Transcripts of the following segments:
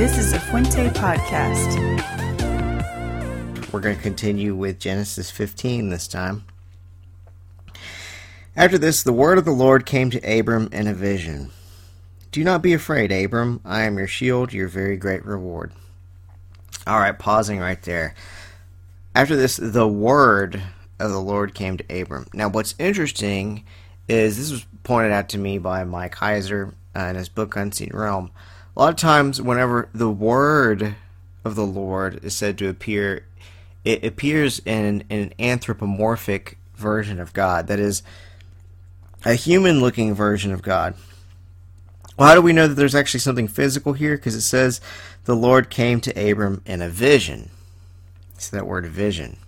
This is a Fuente podcast. We're going to continue with Genesis 15 this time. After this, the word of the Lord came to Abram in a vision. Do not be afraid, Abram. I am your shield, your very great reward. All right, pausing right there. After this, the word of the Lord came to Abram. Now, what's interesting is this was pointed out to me by Mike Heiser uh, in his book Unseen Realm. A lot of times, whenever the word of the Lord is said to appear, it appears in, in an anthropomorphic version of God. That is, a human looking version of God. Well, how do we know that there's actually something physical here? Because it says the Lord came to Abram in a vision. See that word vision.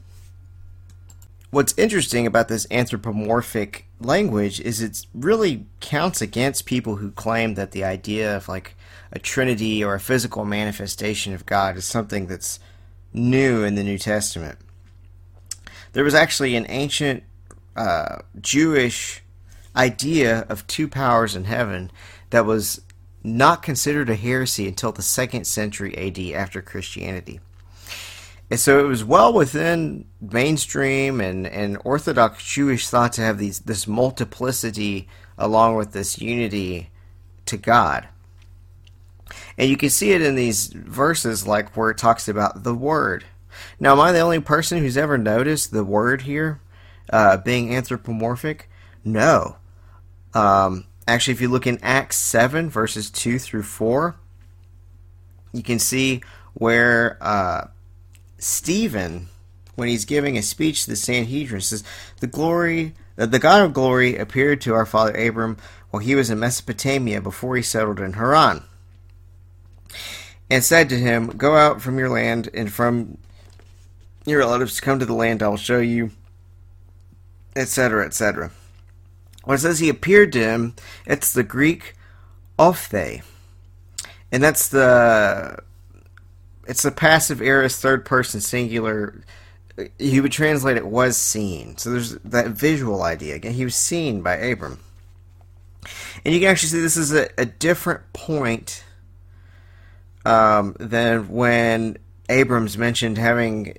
What's interesting about this anthropomorphic language is it really counts against people who claim that the idea of like a trinity or a physical manifestation of God is something that's new in the New Testament. There was actually an ancient uh, Jewish idea of two powers in heaven that was not considered a heresy until the second century AD after Christianity. And so it was well within mainstream and, and Orthodox Jewish thought to have these this multiplicity along with this unity to God. And you can see it in these verses, like where it talks about the Word. Now, am I the only person who's ever noticed the Word here uh, being anthropomorphic? No. Um, actually, if you look in Acts 7, verses 2 through 4, you can see where uh, Stephen, when he's giving a speech to the Sanhedrin, says, The glory, uh, the God of glory appeared to our father Abram while he was in Mesopotamia before he settled in Haran and said to him, Go out from your land and from your relatives, come to the land I will show you, etc., etc. When it says he appeared to him, it's the Greek ophthe. And that's the it's the passive aorist third person singular he would translate it was seen. So there's that visual idea. Again, he was seen by Abram. And you can actually see this is a, a different point um, than when Abrams mentioned having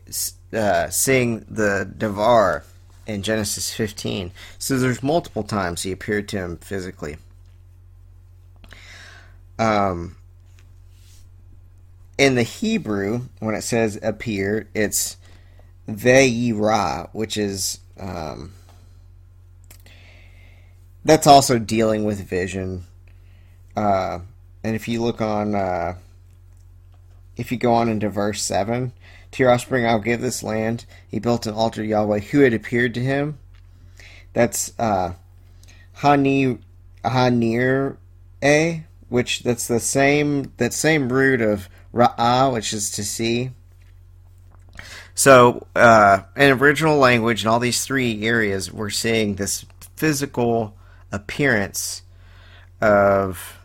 uh, seeing the Devar in Genesis 15. So there's multiple times he appeared to him physically. Um, in the Hebrew, when it says appear, it's ve'yira, which is um, that's also dealing with vision. Uh, and if you look on uh, if you go on into verse 7, to your offspring I'll give this land. He built an altar to Yahweh who had appeared to him. That's uh, Hani, Hanir A, which that's the same that same root of Ra'ah, which is to see. So, uh, in original language, in all these three areas, we're seeing this physical appearance of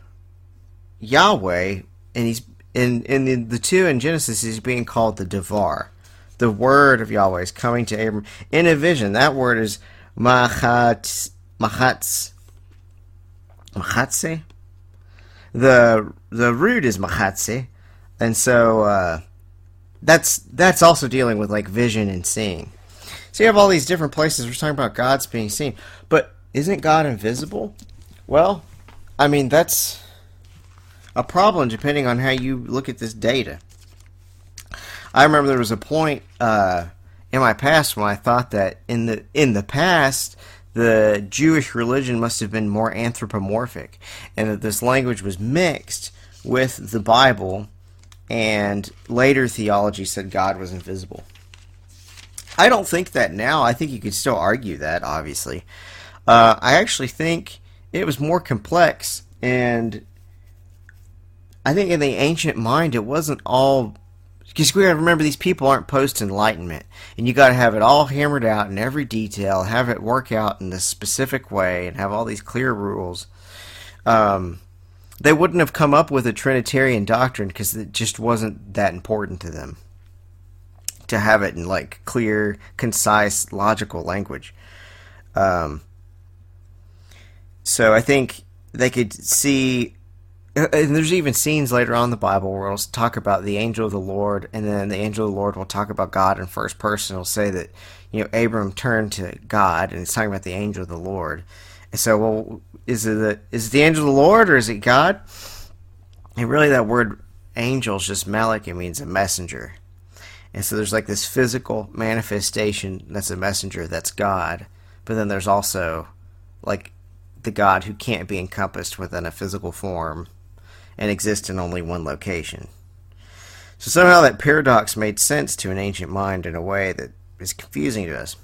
Yahweh, and he's in in the, the two in Genesis, he's being called the Devar. The word of Yahweh is coming to Abram in a vision. That word is machatz, machatz, machatze. The the root is machatze, and so uh, that's that's also dealing with like vision and seeing. So you have all these different places. We're talking about God's being seen, but isn't God invisible? Well, I mean that's a problem depending on how you look at this data. I remember there was a point uh, in my past when I thought that in the in the past the Jewish religion must have been more anthropomorphic, and that this language was mixed with the Bible, and later theology said God was invisible. I don't think that now. I think you could still argue that, obviously. Uh, I actually think it was more complex, and I think in the ancient mind, it wasn't all. Because we got to remember, these people aren't post enlightenment, and you got to have it all hammered out in every detail, have it work out in a specific way, and have all these clear rules. Um, they wouldn't have come up with a Trinitarian doctrine because it just wasn't that important to them to have it in like clear, concise, logical language. Um, so I think they could see and there's even scenes later on in the Bible where it'll talk about the angel of the Lord, and then the angel of the Lord will talk about God in first person. It'll say that, you know, Abram turned to God, and it's talking about the angel of the Lord. And so, well, is it the, is it the angel of the Lord or is it God? And really, that word angel is just Malak. It means a messenger. And so there's like this physical manifestation that's a messenger, that's God. But then there's also like the God who can't be encompassed within a physical form and exist in only one location. So somehow that paradox made sense to an ancient mind in a way that is confusing to us.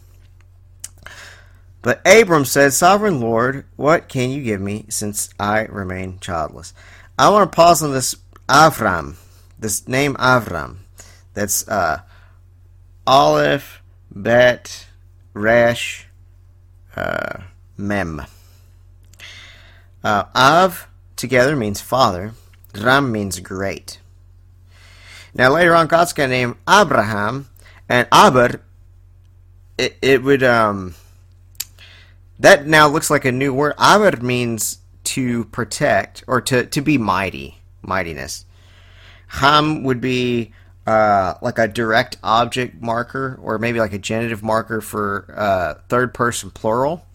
But Abram said, Sovereign Lord, what can you give me since I remain childless? I want to pause on this Avram, this name Avram. That's uh, Aleph, Bet, Resh, uh, Mem. Uh, Av together means father. Ram means great. Now later on, God's going to name Abraham, and Aber, it, it would, um, that now looks like a new word. Aber means to protect, or to, to be mighty, mightiness. Ham would be uh, like a direct object marker, or maybe like a genitive marker for uh, third person plural.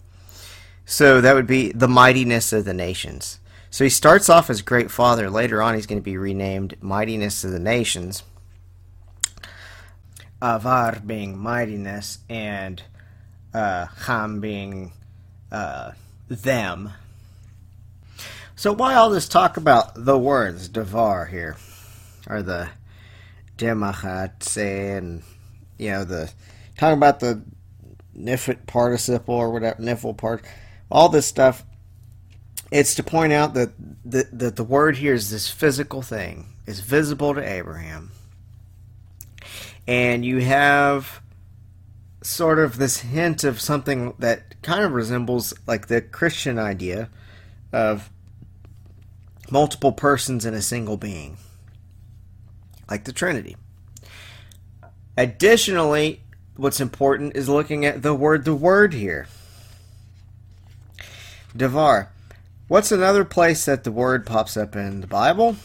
So that would be the mightiness of the nations. So he starts off as Great Father. Later on, he's going to be renamed Mightiness of the Nations. Avar being mightiness, and uh, Ham being uh, them. So why all this talk about the words Devar here, or the Demachatse, and you know the talking about the nifit participle or whatever nifl part, all this stuff it's to point out that the, that the word here is this physical thing is visible to Abraham. And you have sort of this hint of something that kind of resembles like the Christian idea of multiple persons in a single being, like the Trinity. Additionally, what's important is looking at the word the word here. Devar. What's another place that the word pops up in the Bible?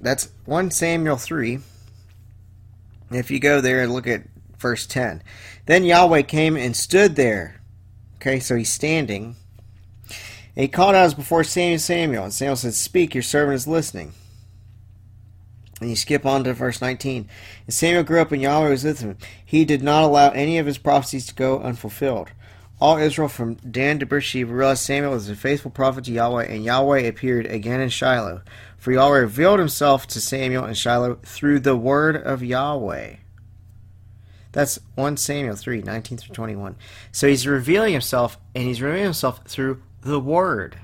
That's 1 Samuel 3. If you go there and look at verse 10. Then Yahweh came and stood there. Okay, so he's standing. And he called out as before Samuel, Samuel. And Samuel said, Speak, your servant is listening. And you skip on to verse 19. And Samuel grew up and Yahweh was with him. He did not allow any of his prophecies to go unfulfilled. All Israel from Dan to Beersheba realized Samuel was a faithful prophet to Yahweh, and Yahweh appeared again in Shiloh. For Yahweh revealed himself to Samuel in Shiloh through the word of Yahweh. That's 1 Samuel 3, 19 through 21. So he's revealing himself, and he's revealing himself through the word.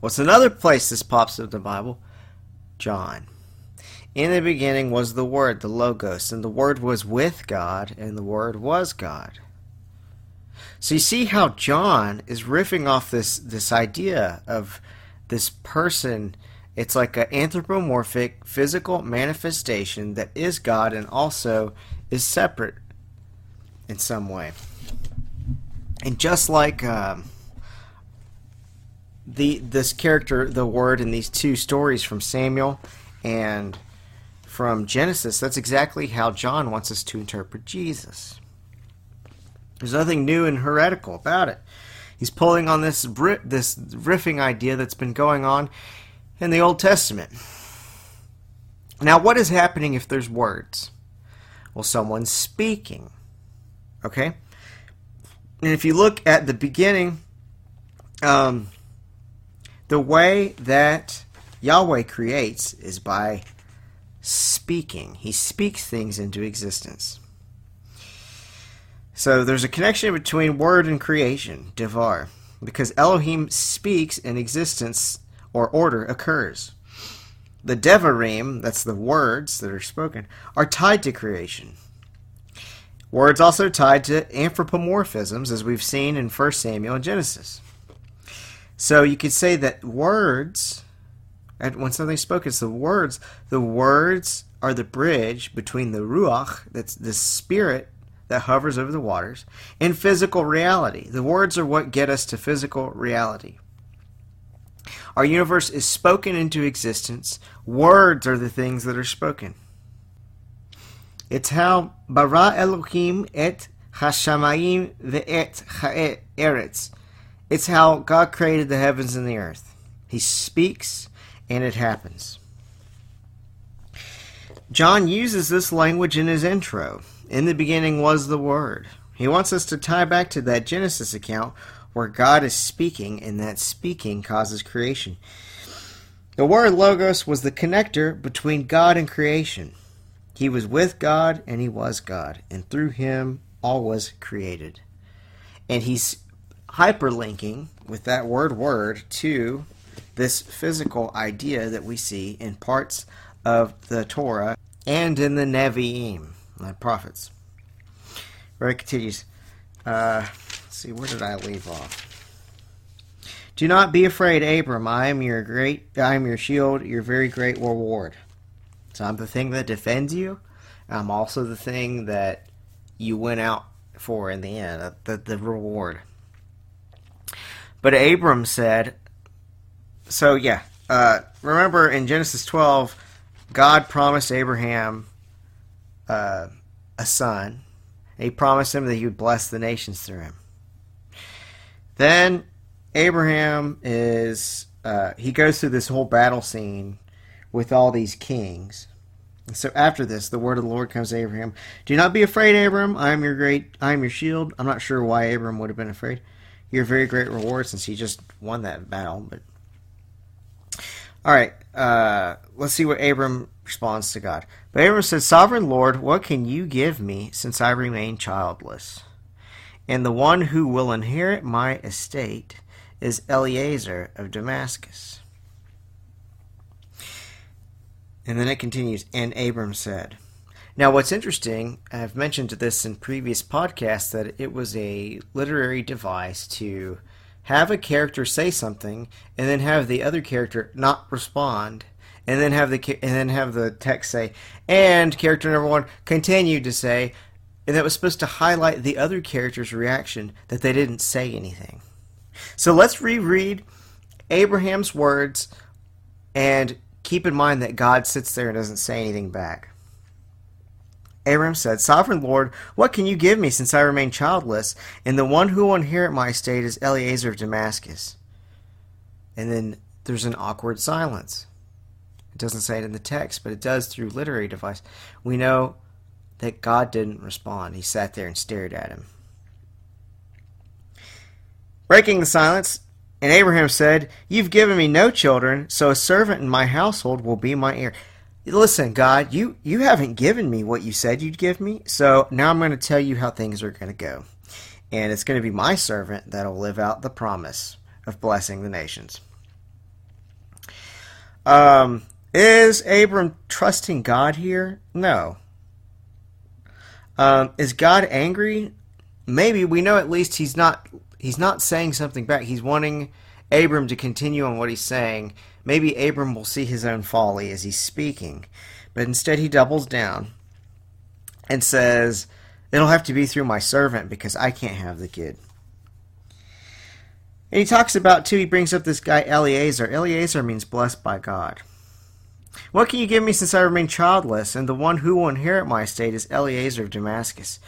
What's another place this pops up in the Bible? John. In the beginning was the Word, the Logos, and the Word was with God, and the Word was God. So you see how John is riffing off this this idea of this person. It's like an anthropomorphic physical manifestation that is God and also is separate in some way. And just like um, the this character, the Word, in these two stories from Samuel and from Genesis, that's exactly how John wants us to interpret Jesus. There's nothing new and heretical about it. He's pulling on this this riffing idea that's been going on in the Old Testament. Now, what is happening if there's words? Well, someone's speaking. Okay? And if you look at the beginning, um, the way that Yahweh creates is by speaking. He speaks things into existence. So there's a connection between word and creation, Devar, because Elohim speaks and existence or order occurs. The Devarim, that's the words that are spoken, are tied to creation. Words also tied to anthropomorphisms, as we've seen in 1 Samuel and Genesis. So you could say that words, when something's spoken, it's the words. The words are the bridge between the ruach, that's the spirit that hovers over the waters, and physical reality. The words are what get us to physical reality. Our universe is spoken into existence. Words are the things that are spoken. It's how bara Elohim et hashamayim ve'et ha'eretz. It's how God created the heavens and the earth. He speaks and it happens. John uses this language in his intro. In the beginning was the Word. He wants us to tie back to that Genesis account where God is speaking and that speaking causes creation. The word Logos was the connector between God and creation. He was with God and he was God, and through him all was created. And he's hyperlinking with that word word to this physical idea that we see in parts of the Torah and in the Nevi'im, the prophets. Where it continues. Uh, let's see, where did I leave off? Do not be afraid, Abram. I am your great I am your shield, your very great reward. So I'm the thing that defends you. I'm also the thing that you went out for in the end, the, the reward. But Abram said, so yeah, uh, remember in Genesis 12, God promised Abraham uh, a son. He promised him that he would bless the nations through him. Then Abraham is uh, he goes through this whole battle scene with all these kings. so after this, the word of the Lord comes to Abraham: "Do not be afraid, Abram. I am your great. I am your shield." I'm not sure why Abram would have been afraid. Your very great reward, since he just won that battle. But all right, uh, let's see what Abram responds to God. But Abram said, "Sovereign Lord, what can you give me, since I remain childless? And the one who will inherit my estate." is Eliezer of Damascus. And then it continues, and Abram said. Now, what's interesting, I've mentioned this in previous podcasts, that it was a literary device to have a character say something and then have the other character not respond and then have the and then have the text say and character number 1 continued to say and that was supposed to highlight the other character's reaction that they didn't say anything. So let's reread Abraham's words and keep in mind that God sits there and doesn't say anything back. Abraham said, Sovereign Lord, what can you give me since I remain childless? And the one who will inherit my estate is Eliezer of Damascus. And then there's an awkward silence. It doesn't say it in the text, but it does through literary device. We know that God didn't respond. He sat there and stared at him. Breaking the silence, and Abraham said, You've given me no children, so a servant in my household will be my heir. Listen, God, you, you haven't given me what you said you'd give me, so now I'm going to tell you how things are going to go. And it's going to be my servant that'll live out the promise of blessing the nations. Um, is Abram trusting God here? No. Um, is God angry? Maybe. We know at least he's not he's not saying something back. He's wanting Abram to continue on what he's saying. Maybe Abram will see his own folly as he's speaking, but instead he doubles down and says, It'll have to be through my servant because I can't have the kid. And he talks about, too, he brings up this guy Eliezer. Eliezer means blessed by God. What can you give me since I remain childless? And the one who will inherit my estate is Eliezer of Damascus.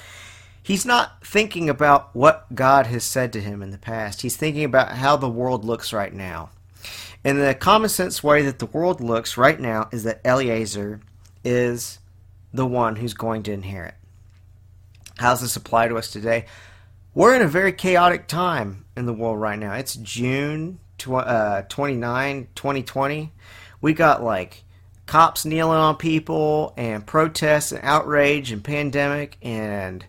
He's not thinking about what God has said to him in the past. He's thinking about how the world looks right now. And the common sense way that the world looks right now is that Eliezer is the one who's going to inherit. How does this apply to us today? We're in a very chaotic time in the world right now. It's June tw- uh, 29, 2020. We got like cops kneeling on people and protests and outrage and pandemic and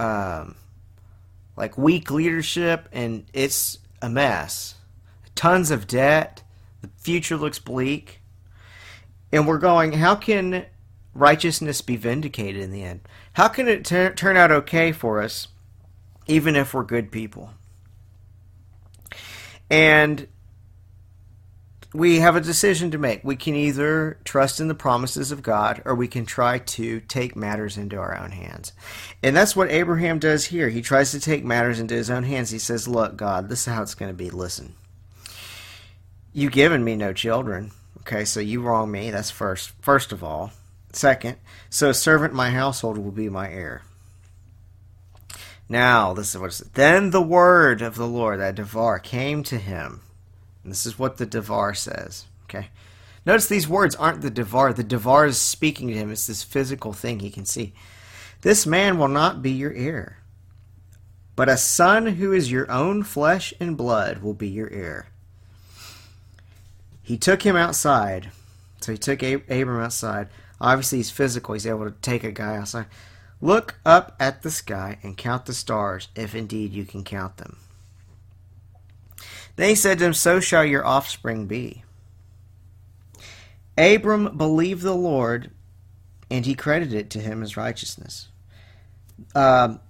um, like weak leadership, and it's a mess. Tons of debt. The future looks bleak. And we're going, how can righteousness be vindicated in the end? How can it ter- turn out okay for us, even if we're good people? And we have a decision to make. We can either trust in the promises of God or we can try to take matters into our own hands. And that's what Abraham does here. He tries to take matters into his own hands. He says, Look, God, this is how it's going to be. Listen. you've given me no children. Okay, so you wrong me. That's first. First of all. Second, so a servant my household will be my heir. Now, this is what it says. Then the word of the Lord, that Devar, came to him. And this is what the Devar says. Okay. Notice these words aren't the Devar. The Devar is speaking to him. It's this physical thing he can see. This man will not be your heir, but a son who is your own flesh and blood will be your heir. He took him outside. So he took Abram outside. Obviously, he's physical. He's able to take a guy outside. Look up at the sky and count the stars, if indeed you can count them. Then he said to him, So shall your offspring be. Abram believed the Lord, and he credited it to him as righteousness. Um,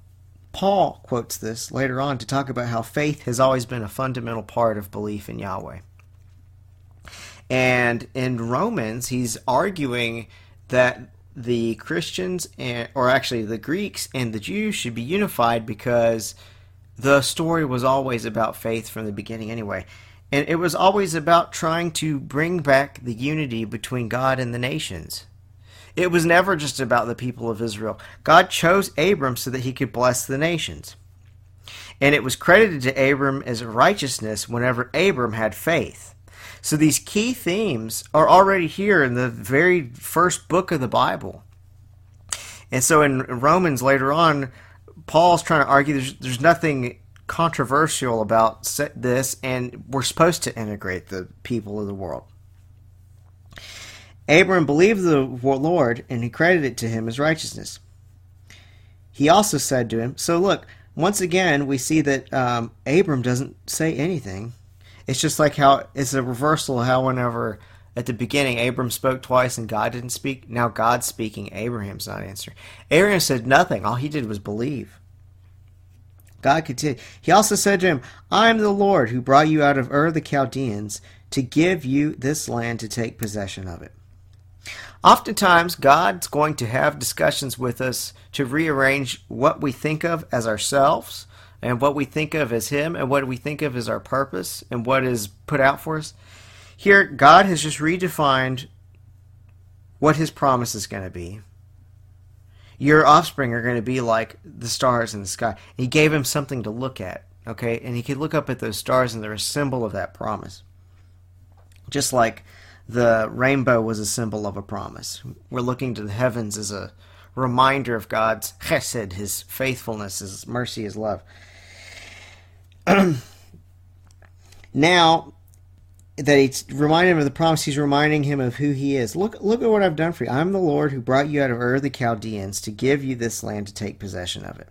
Paul quotes this later on to talk about how faith has always been a fundamental part of belief in Yahweh. And in Romans, he's arguing that the Christians and or actually the Greeks and the Jews should be unified because the story was always about faith from the beginning anyway. And it was always about trying to bring back the unity between God and the nations. It was never just about the people of Israel. God chose Abram so that he could bless the nations. And it was credited to Abram as righteousness whenever Abram had faith. So these key themes are already here in the very first book of the Bible. And so in Romans later on, Paul's trying to argue there's, there's nothing controversial about this, and we're supposed to integrate the people of the world. Abram believed the Lord, and he credited it to him as righteousness. He also said to him, So look, once again, we see that um, Abram doesn't say anything. It's just like how it's a reversal how whenever at the beginning Abram spoke twice and God didn't speak. Now God's speaking, Abraham's not answering. Abraham said nothing. All he did was believe. God continued. He also said to him, I am the Lord who brought you out of Ur the Chaldeans to give you this land to take possession of it. Oftentimes, God's going to have discussions with us to rearrange what we think of as ourselves and what we think of as Him and what we think of as our purpose and what is put out for us. Here, God has just redefined what His promise is going to be. Your offspring are going to be like the stars in the sky. He gave him something to look at, okay? And he could look up at those stars and they're a symbol of that promise. Just like the rainbow was a symbol of a promise. We're looking to the heavens as a reminder of God's chesed, his faithfulness, his mercy, his love. now that he's reminding him of the promise, he's reminding him of who he is. Look, look at what I've done for you. I'm the Lord who brought you out of Ur the Chaldeans to give you this land to take possession of it.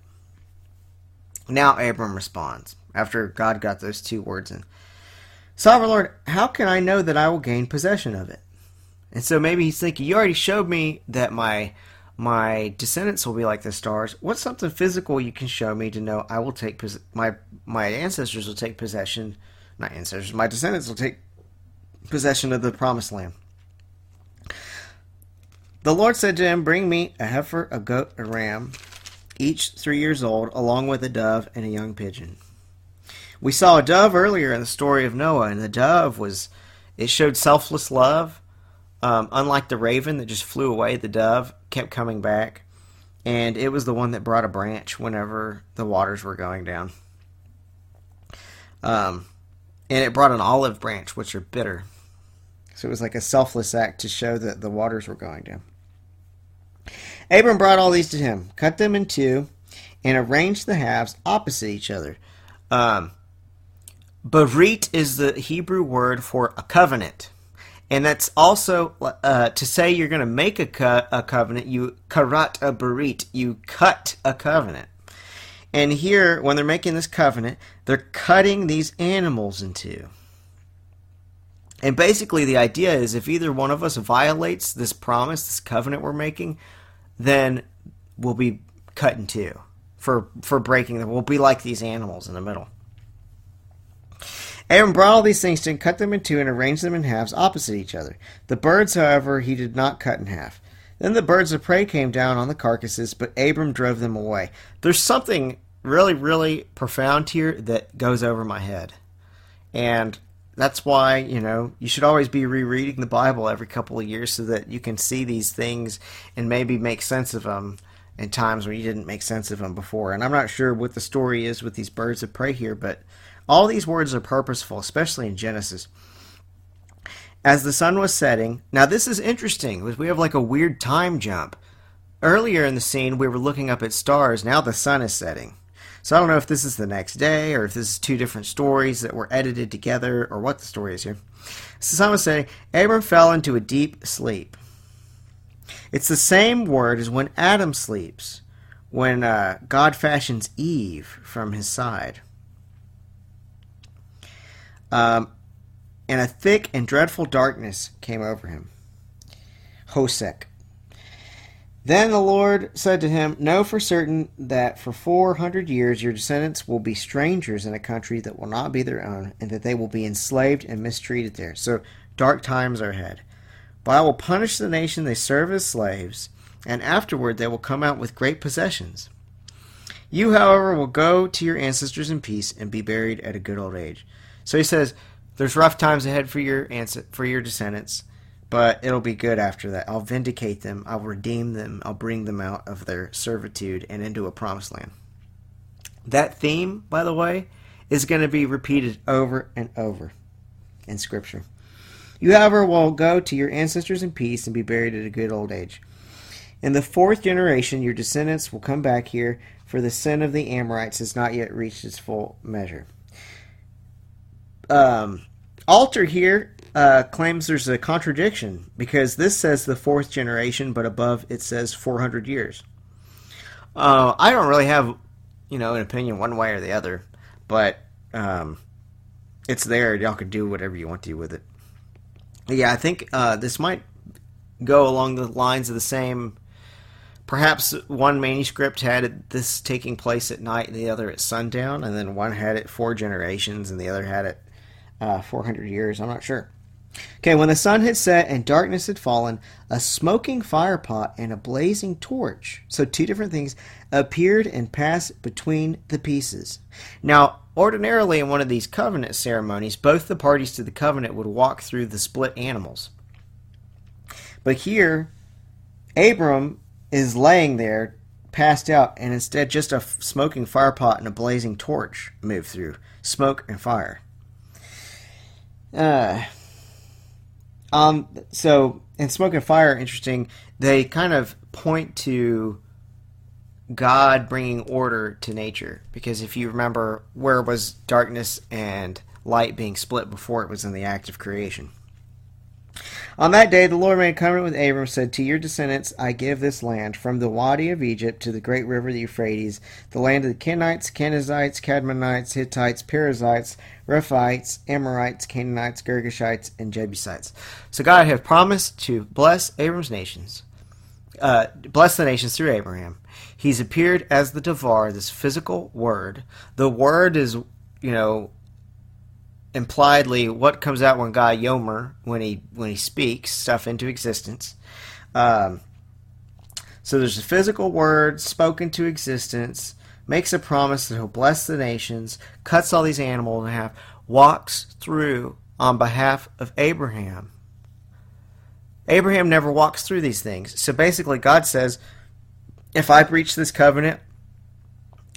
Now Abram responds after God got those two words in. Sovereign Lord, how can I know that I will gain possession of it? And so maybe he's thinking, you already showed me that my my descendants will be like the stars. What's something physical you can show me to know I will take my my ancestors will take possession, not ancestors, my descendants will take possession of the promised land. The Lord said to him, Bring me a heifer, a goat, a ram, each three years old, along with a dove and a young pigeon. We saw a dove earlier in the story of Noah, and the dove was, it showed selfless love. Um, unlike the raven that just flew away, the dove kept coming back, and it was the one that brought a branch whenever the waters were going down. Um, and it brought an olive branch, which are bitter. So it was like a selfless act to show that the waters were going down. Abram brought all these to him, cut them in two, and arranged the halves opposite each other. Um, Barit is the Hebrew word for a covenant. And that's also uh, to say you're going to make a, co- a covenant, you karat a barit, you cut a covenant. And here, when they're making this covenant, they're cutting these animals in two. And basically, the idea is if either one of us violates this promise, this covenant we're making, then we'll be cut in two for for breaking them. We'll be like these animals in the middle. Aaron brought all these things to him, cut them in two, and arranged them in halves opposite each other. The birds, however, he did not cut in half. Then the birds of prey came down on the carcasses, but Abram drove them away. There's something really, really profound here that goes over my head. And that's why you know you should always be rereading the Bible every couple of years so that you can see these things and maybe make sense of them in times when you didn't make sense of them before. And I'm not sure what the story is with these birds of prey here, but all these words are purposeful, especially in Genesis. As the sun was setting, now this is interesting. We have like a weird time jump. Earlier in the scene, we were looking up at stars. Now the sun is setting. So I don't know if this is the next day or if this is two different stories that were edited together or what the story is here. So someone saying Abram fell into a deep sleep. It's the same word as when Adam sleeps, when uh, God fashions Eve from his side. Um, and a thick and dreadful darkness came over him. Hosek. Then the Lord said to him, Know for certain that for four hundred years your descendants will be strangers in a country that will not be their own, and that they will be enslaved and mistreated there. So dark times are ahead. But I will punish the nation they serve as slaves, and afterward they will come out with great possessions. You, however, will go to your ancestors in peace and be buried at a good old age. So he says, There's rough times ahead for your for your descendants but it'll be good after that. I'll vindicate them, I'll redeem them, I'll bring them out of their servitude and into a promised land. That theme, by the way, is going to be repeated over and over in Scripture. You, however, will go to your ancestors in peace and be buried at a good old age. In the fourth generation, your descendants will come back here, for the sin of the Amorites has not yet reached its full measure. Um, Alter here uh, claims there's a contradiction because this says the fourth generation, but above it says 400 years. Uh, I don't really have, you know, an opinion one way or the other, but um, it's there. Y'all can do whatever you want to with it. Yeah, I think uh, this might go along the lines of the same. Perhaps one manuscript had this taking place at night, and the other at sundown, and then one had it four generations, and the other had it uh, 400 years. I'm not sure. Okay, when the sun had set and darkness had fallen, a smoking firepot and a blazing torch, so two different things, appeared and passed between the pieces. Now, ordinarily in one of these covenant ceremonies, both the parties to the covenant would walk through the split animals. But here, Abram is laying there, passed out, and instead just a smoking firepot and a blazing torch move through. Smoke and fire. Uh, um, so in Smoke and Fire, interesting. They kind of point to God bringing order to nature because if you remember, where was darkness and light being split before it was in the act of creation? On that day, the Lord made a covenant with Abram, said, To your descendants I give this land, from the Wadi of Egypt to the great river the Euphrates, the land of the Kenites, Kenizzites, Cadmonites, Hittites, Perizzites, Rephites, Amorites, Canaanites, Girgashites, and Jebusites. So God had promised to bless Abram's nations, uh, bless the nations through Abraham. He's appeared as the Devar, this physical word. The word is, you know, impliedly what comes out when God Yomer when he when he speaks stuff into existence. Um, so there's a physical word spoken to existence, makes a promise that he'll bless the nations, cuts all these animals in half, walks through on behalf of Abraham. Abraham never walks through these things. So basically, God says, if I breach this covenant,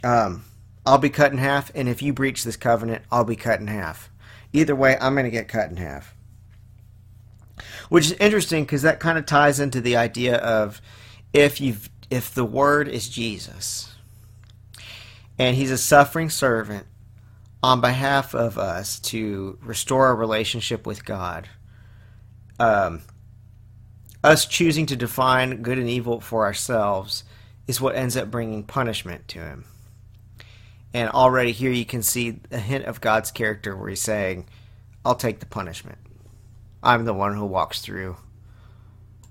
um, I'll be cut in half, and if you breach this covenant, I'll be cut in half. Either way, I'm going to get cut in half. Which is interesting because that kind of ties into the idea of if you if the word is Jesus and he's a suffering servant on behalf of us to restore our relationship with God. Um, us choosing to define good and evil for ourselves is what ends up bringing punishment to him. And already here you can see a hint of God's character where he's saying, I'll take the punishment. I'm the one who walks through